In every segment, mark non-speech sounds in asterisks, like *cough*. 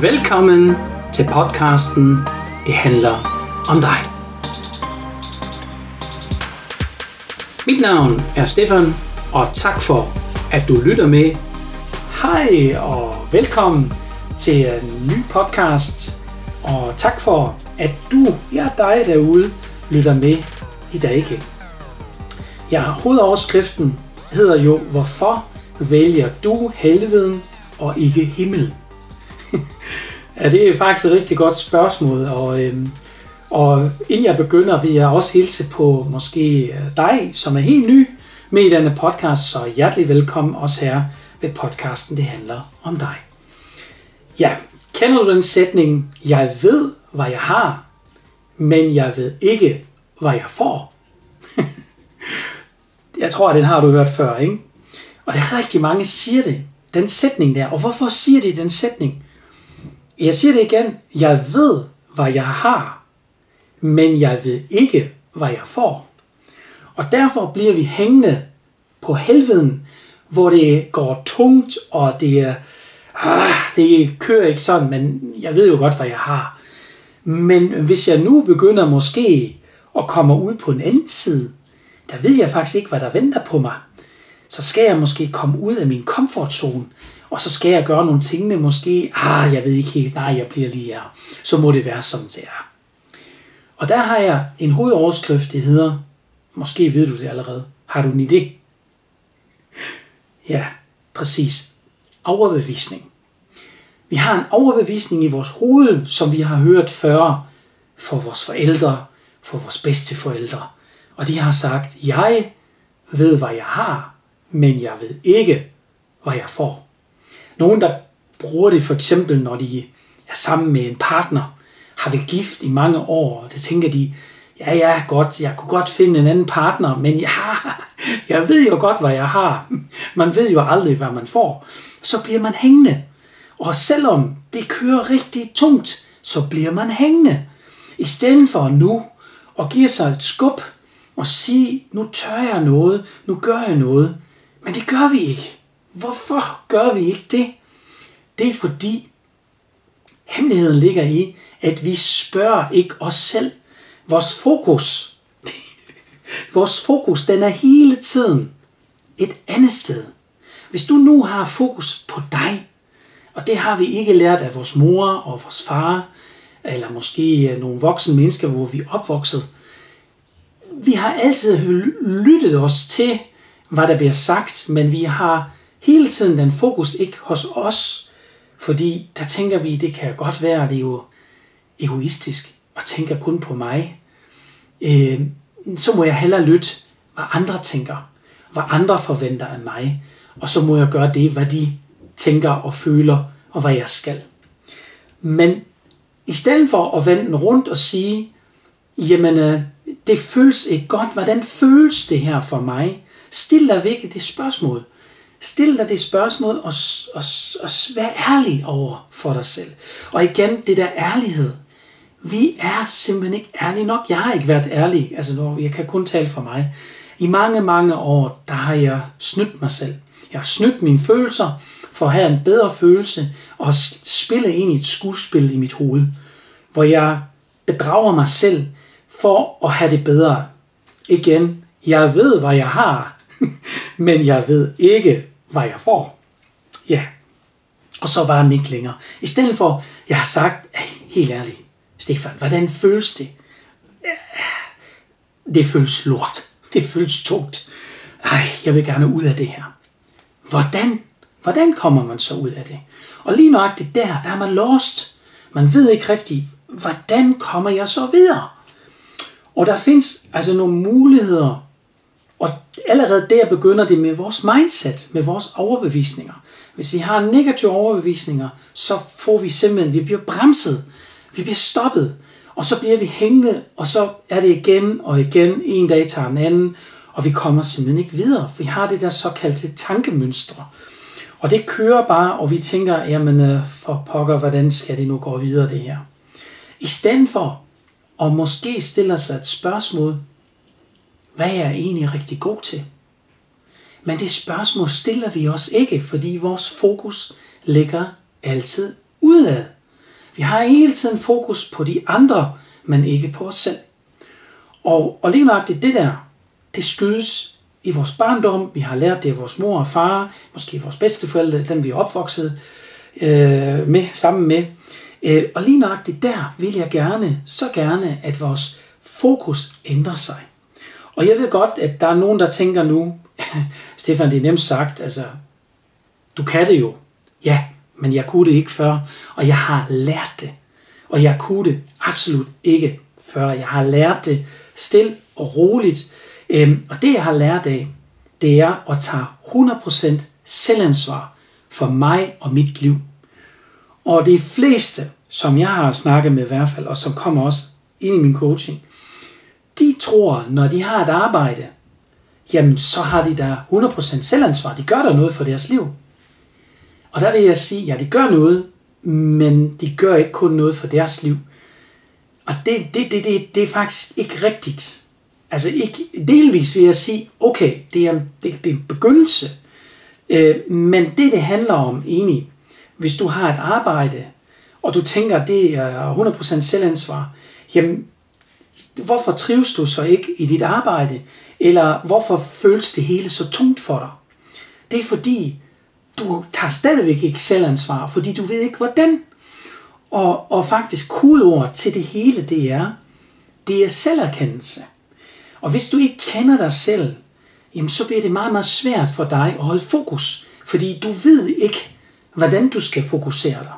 Velkommen til podcasten Det handler om dig. Mit navn er Stefan, og tak for, at du lytter med. Hej og velkommen til en ny podcast, og tak for, at du, ja dig derude, lytter med i dag igen. Ja, hovedoverskriften hedder jo, hvorfor vælger du helveden og ikke himmel? Ja, det er faktisk et rigtig godt spørgsmål, og, øhm, og inden jeg begynder, vil jeg også hilse på måske dig, som er helt ny med i denne podcast, så hjertelig velkommen også her ved podcasten, det handler om dig. Ja, kender du den sætning, jeg ved, hvad jeg har, men jeg ved ikke, hvad jeg får? *laughs* jeg tror, at den har du hørt før, ikke? Og der er rigtig mange, siger det, den sætning der. Og hvorfor siger de den sætning? Jeg siger det igen. Jeg ved, hvad jeg har, men jeg ved ikke, hvad jeg får. Og derfor bliver vi hængende på helveden, hvor det går tungt, og det er, ah, det kører ikke sådan, men jeg ved jo godt, hvad jeg har. Men hvis jeg nu begynder måske at komme ud på en anden side, der ved jeg faktisk ikke, hvad der venter på mig. Så skal jeg måske komme ud af min komfortzone, og så skal jeg gøre nogle tingene måske, ah, jeg ved ikke helt, nej, jeg bliver lige her. Så må det være, som det er. Og der har jeg en hovedoverskrift, det hedder, måske ved du det allerede, har du en idé? Ja, præcis. Overbevisning. Vi har en overbevisning i vores hoved, som vi har hørt før for vores forældre, for vores bedsteforældre. Og de har sagt, jeg ved, hvad jeg har, men jeg ved ikke, hvad jeg får. Nogen, der bruger det for eksempel, når de er sammen med en partner, har været gift i mange år, og det tænker de, ja, ja, godt, jeg kunne godt finde en anden partner, men ja, *laughs* jeg ved jo godt, hvad jeg har. Man ved jo aldrig, hvad man får. Så bliver man hængende. Og selvom det kører rigtig tungt, så bliver man hængende. I stedet for nu at give sig et skub og sige, nu tør jeg noget, nu gør jeg noget. Men det gør vi ikke. Hvorfor gør vi ikke det? Det er fordi, hemmeligheden ligger i, at vi spørger ikke os selv. Vores fokus, *laughs* vores fokus, den er hele tiden et andet sted. Hvis du nu har fokus på dig, og det har vi ikke lært af vores mor og vores far, eller måske øh, nogle voksne mennesker, hvor vi er opvokset. Vi har altid lyttet os til, hvad der bliver sagt, men vi har hele tiden den fokus ikke hos os, fordi der tænker vi, det kan godt være, det er jo egoistisk og tænker kun på mig. Øh, så må jeg hellere lytte, hvad andre tænker, hvad andre forventer af mig, og så må jeg gøre det, hvad de tænker og føler, og hvad jeg skal. Men i stedet for at vende rundt og sige, jamen øh, det føles ikke godt, hvordan føles det her for mig? Stil dig virkelig det spørgsmål. Stil dig det spørgsmål og, og, og vær ærlig over for dig selv. Og igen, det der ærlighed. Vi er simpelthen ikke ærlige nok. Jeg har ikke været ærlig. Altså, jeg kan kun tale for mig. I mange, mange år, der har jeg snydt mig selv. Jeg har snydt mine følelser for at have en bedre følelse og spille ind i et skuespil i mit hoved, hvor jeg bedrager mig selv for at have det bedre. Igen, jeg ved, hvad jeg har, *laughs* men jeg ved ikke, hvad jeg får. Ja, og så var den ikke længere. I stedet for, jeg har sagt, helt ærligt, Stefan, hvordan føles det? Det føles lort. Det føles tungt. Ej, jeg vil gerne ud af det her. Hvordan? Hvordan kommer man så ud af det? Og lige nøjagtigt der, der er man lost. Man ved ikke rigtigt, hvordan kommer jeg så videre? Og der findes altså nogle muligheder, og allerede der begynder det med vores mindset, med vores overbevisninger. Hvis vi har negative overbevisninger, så får vi simpelthen, vi bliver bremset, vi bliver stoppet, og så bliver vi hængende, og så er det igen og igen, en dag tager en anden, og vi kommer simpelthen ikke videre, for vi har det der såkaldte tankemønstre. Og det kører bare, og vi tænker, jamen øh, for pokker, hvordan skal det nu gå videre det her? I stedet for at måske stille sig et spørgsmål, hvad er jeg egentlig rigtig god til? Men det spørgsmål stiller vi os ikke, fordi vores fokus ligger altid udad. Vi har hele tiden fokus på de andre, men ikke på os selv. Og, og lige nøjagtigt det der, det skydes i vores barndom. Vi har lært det af vores mor og far, måske vores bedsteforældre, dem vi er opvokset øh, med, sammen med. Øh, og lige nøjagtigt der vil jeg gerne, så gerne, at vores fokus ændrer sig. Og jeg ved godt, at der er nogen, der tænker nu, *laughs* Stefan, det er nemt sagt, altså, du kan det jo. Ja, men jeg kunne det ikke før, og jeg har lært det. Og jeg kunne det absolut ikke før. Jeg har lært det stille og roligt. Øhm, og det, jeg har lært af, det er at tage 100% selvansvar for mig og mit liv. Og de fleste, som jeg har snakket med i hvert fald, og som kommer også ind i min coaching, de tror, når de har et arbejde, jamen så har de der 100% selvansvar. De gør der noget for deres liv. Og der vil jeg sige, ja, de gør noget, men de gør ikke kun noget for deres liv. Og det, det, det, det, det er faktisk ikke rigtigt. Altså ikke, delvis vil jeg sige, okay, det er, det, det er en begyndelse. Øh, men det, det handler om egentlig, hvis du har et arbejde, og du tænker, det er 100% selvansvar, jamen, hvorfor trives du så ikke i dit arbejde? Eller hvorfor føles det hele så tungt for dig? Det er fordi, du tager stadigvæk ikke selvansvar, fordi du ved ikke hvordan. Og, og faktisk kulord til det hele, det er, det er selverkendelse. Og hvis du ikke kender dig selv, jamen så bliver det meget, meget svært for dig at holde fokus, fordi du ved ikke, hvordan du skal fokusere dig.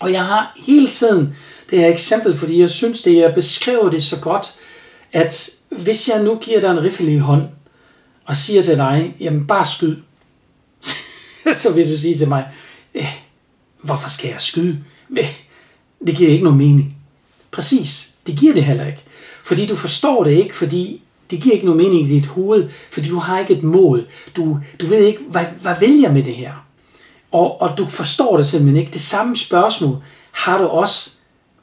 Og jeg har hele tiden det her eksempel, fordi jeg synes, det jeg beskriver det så godt, at hvis jeg nu giver dig en riffel i hånd, og siger til dig, jamen bare skyd, *laughs* så vil du sige til mig, eh, hvorfor skal jeg skyde? Eh, det giver ikke nogen mening. Præcis, det giver det heller ikke. Fordi du forstår det ikke, fordi det giver ikke nogen mening i dit hoved, fordi du har ikke et mål. Du, du ved ikke, hvad, hvad vil jeg med det her? Og, og du forstår det simpelthen ikke. Det samme spørgsmål har du også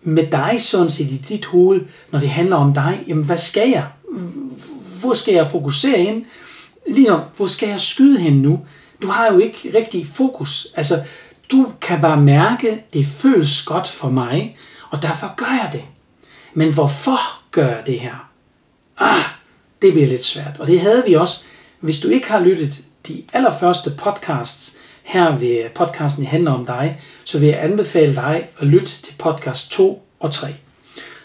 med dig sådan set i dit hoved, når det handler om dig. Jamen, hvad skal jeg? Hvor skal jeg fokusere ind? Ligesom, hvor skal jeg skyde hen nu? Du har jo ikke rigtig fokus. Altså, du kan bare mærke, det føles godt for mig, og derfor gør jeg det. Men hvorfor gør jeg det her? Ah, det bliver lidt svært. Og det havde vi også, hvis du ikke har lyttet de allerførste podcasts, her ved podcasten handler om dig, så vil jeg anbefale dig at lytte til podcast 2 og 3.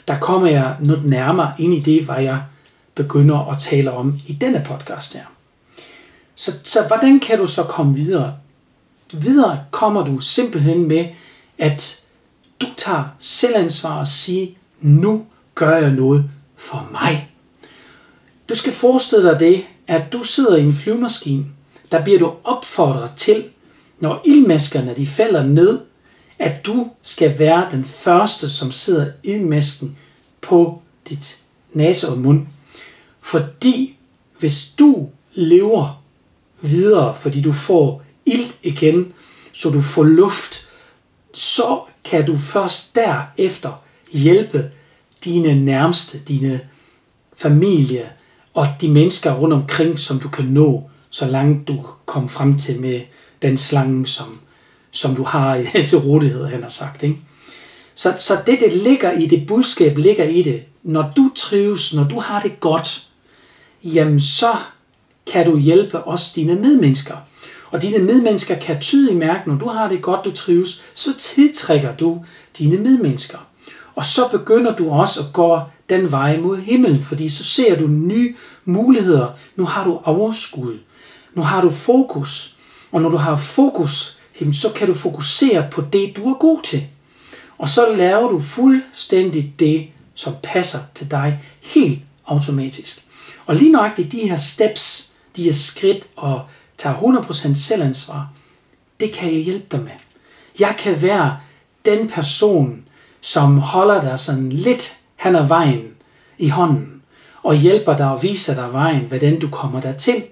Der kommer jeg noget nærmere ind i det, hvad jeg begynder at tale om i denne podcast her. Så, så hvordan kan du så komme videre? Videre kommer du simpelthen med, at du tager selvansvar og siger, nu gør jeg noget for mig. Du skal forestille dig det, at du sidder i en flyvemaskine, der bliver du opfordret til, når ildmaskerne de falder ned, at du skal være den første, som sidder ildmasken på dit næse og mund. Fordi hvis du lever videre, fordi du får ild igen, så du får luft, så kan du først derefter hjælpe dine nærmeste, dine familie og de mennesker rundt omkring, som du kan nå, så langt du kom frem til med den slange, som, som du har *laughs* til rådighed, han har sagt. Ikke? Så, så det, det ligger i det budskab, ligger i det. Når du trives, når du har det godt, jamen så kan du hjælpe også dine medmennesker. Og dine medmennesker kan tydeligt mærke, når du har det godt, du trives, så tiltrækker du dine medmennesker. Og så begynder du også at gå den vej mod himlen, fordi så ser du nye muligheder. Nu har du overskud. Nu har du fokus. Og når du har fokus, så kan du fokusere på det, du er god til. Og så laver du fuldstændig det, som passer til dig helt automatisk. Og lige nøjagtigt de her steps, de her skridt og tager 100% selvansvar, det kan jeg hjælpe dig med. Jeg kan være den person, som holder dig sådan lidt hen ad vejen i hånden, og hjælper dig og viser dig vejen, hvordan du kommer der til.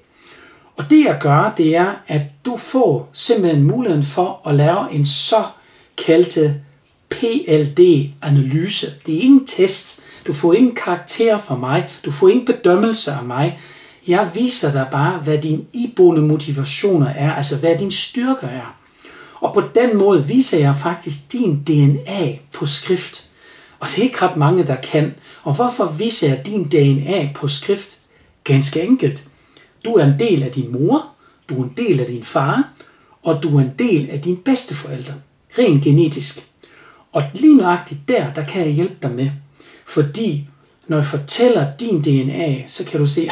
Og det jeg gør, det er, at du får simpelthen muligheden for at lave en så kaldte PLD-analyse. Det er ingen test. Du får ingen karakter fra mig. Du får ingen bedømmelse af mig. Jeg viser dig bare, hvad dine iboende motivationer er, altså hvad din styrker er. Og på den måde viser jeg faktisk din DNA på skrift. Og det er ikke ret mange, der kan. Og hvorfor viser jeg din DNA på skrift? Ganske enkelt. Du er en del af din mor, du er en del af din far, og du er en del af dine bedsteforældre. Rent genetisk. Og lige nøjagtigt der, der kan jeg hjælpe dig med. Fordi når jeg fortæller din DNA, så kan du se,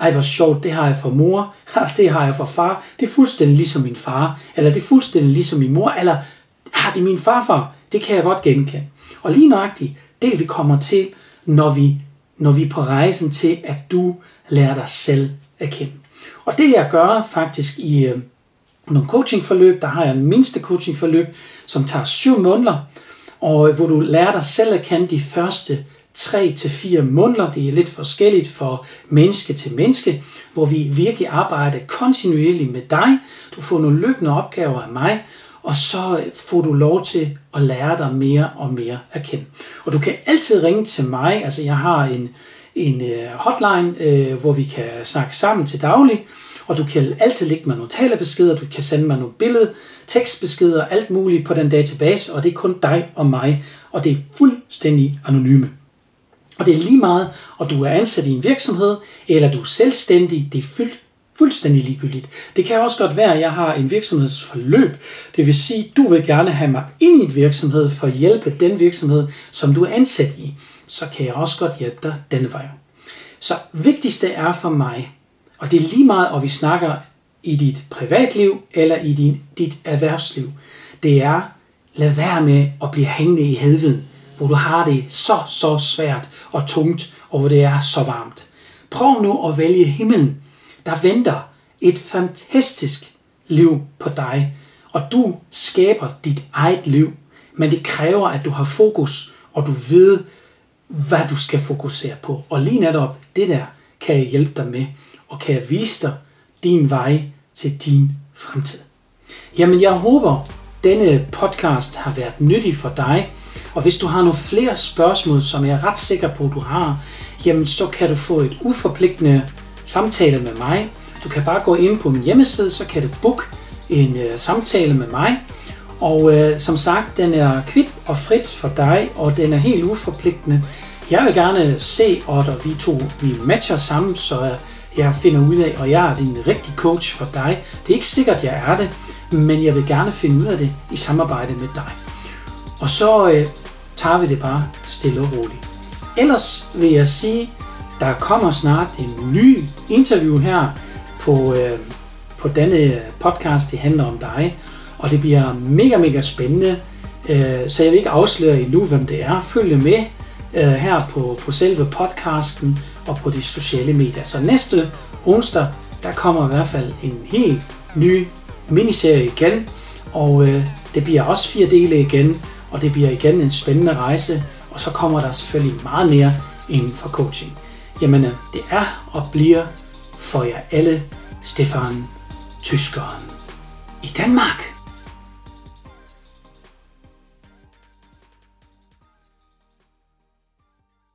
ej hvor sjovt, det har jeg fra mor, det har jeg fra far, det er fuldstændig ligesom min far, eller det er fuldstændig ligesom min mor, eller har det min farfar, det kan jeg godt genkende. Og lige nøjagtigt, det vi kommer til, når vi, når vi er på rejsen til, at du lærer dig selv erkende. Og det jeg gør faktisk i øh, nogle coachingforløb, der har jeg en mindste coachingforløb, som tager syv måneder, og øh, hvor du lærer dig selv at kende de første 3-4 måneder. Det er lidt forskelligt for menneske til menneske, hvor vi virkelig arbejder kontinuerligt med dig. Du får nogle løbende opgaver af mig, og så øh, får du lov til at lære dig mere og mere at kende. Og du kan altid ringe til mig, altså jeg har en, en øh, hotline, øh, hvor vi kan snakke sammen til daglig, og du kan altid lægge mig nogle talebeskeder, du kan sende mig nogle billede, tekstbeskeder, alt muligt på den database, og det er kun dig og mig, og det er fuldstændig anonyme. Og det er lige meget, om du er ansat i en virksomhed, eller du er selvstændig, det er fyldt fuldstændig ligegyldigt. Det kan også godt være, at jeg har en virksomhedsforløb. Det vil sige, at du vil gerne have mig ind i en virksomhed for at hjælpe den virksomhed, som du er ansat i. Så kan jeg også godt hjælpe dig denne vej. Så vigtigste er for mig, og det er lige meget, om vi snakker i dit privatliv eller i din, dit erhvervsliv, det er, lad være med at blive hængende i helveden, hvor du har det så, så svært og tungt, og hvor det er så varmt. Prøv nu at vælge himlen. Der venter et fantastisk liv på dig, og du skaber dit eget liv, men det kræver, at du har fokus, og du ved, hvad du skal fokusere på. Og lige netop det der kan jeg hjælpe dig med og kan jeg vise dig din vej til din fremtid. Jamen, jeg håber, denne podcast har været nyttig for dig, og hvis du har nogle flere spørgsmål, som jeg er ret sikker på, du har, jamen så kan du få et uforpligtende samtale med mig. Du kan bare gå ind på min hjemmeside, så kan du book en uh, samtale med mig. Og øh, som sagt, den er kvit og frit for dig, og den er helt uforpligtende. Jeg vil gerne se, at vi to vi matcher sammen, så jeg finder ud af, og jeg er din rigtige coach for dig. Det er ikke sikkert, jeg er det, men jeg vil gerne finde ud af det i samarbejde med dig. Og så øh, tager vi det bare stille og roligt. Ellers vil jeg sige, der kommer snart en ny interview her på, øh, på denne podcast, det handler om dig. Og det bliver mega, mega spændende. Øh, så jeg vil ikke afsløre endnu, hvem det er. Følg med øh, her på, på selve podcasten og på de sociale medier. Så næste onsdag, der kommer i hvert fald en helt ny miniserie igen, og øh, det bliver også fire dele igen, og det bliver igen en spændende rejse, og så kommer der selvfølgelig meget mere inden for coaching. Jamen, det er og bliver for jer alle Stefan Tyskeren i Danmark.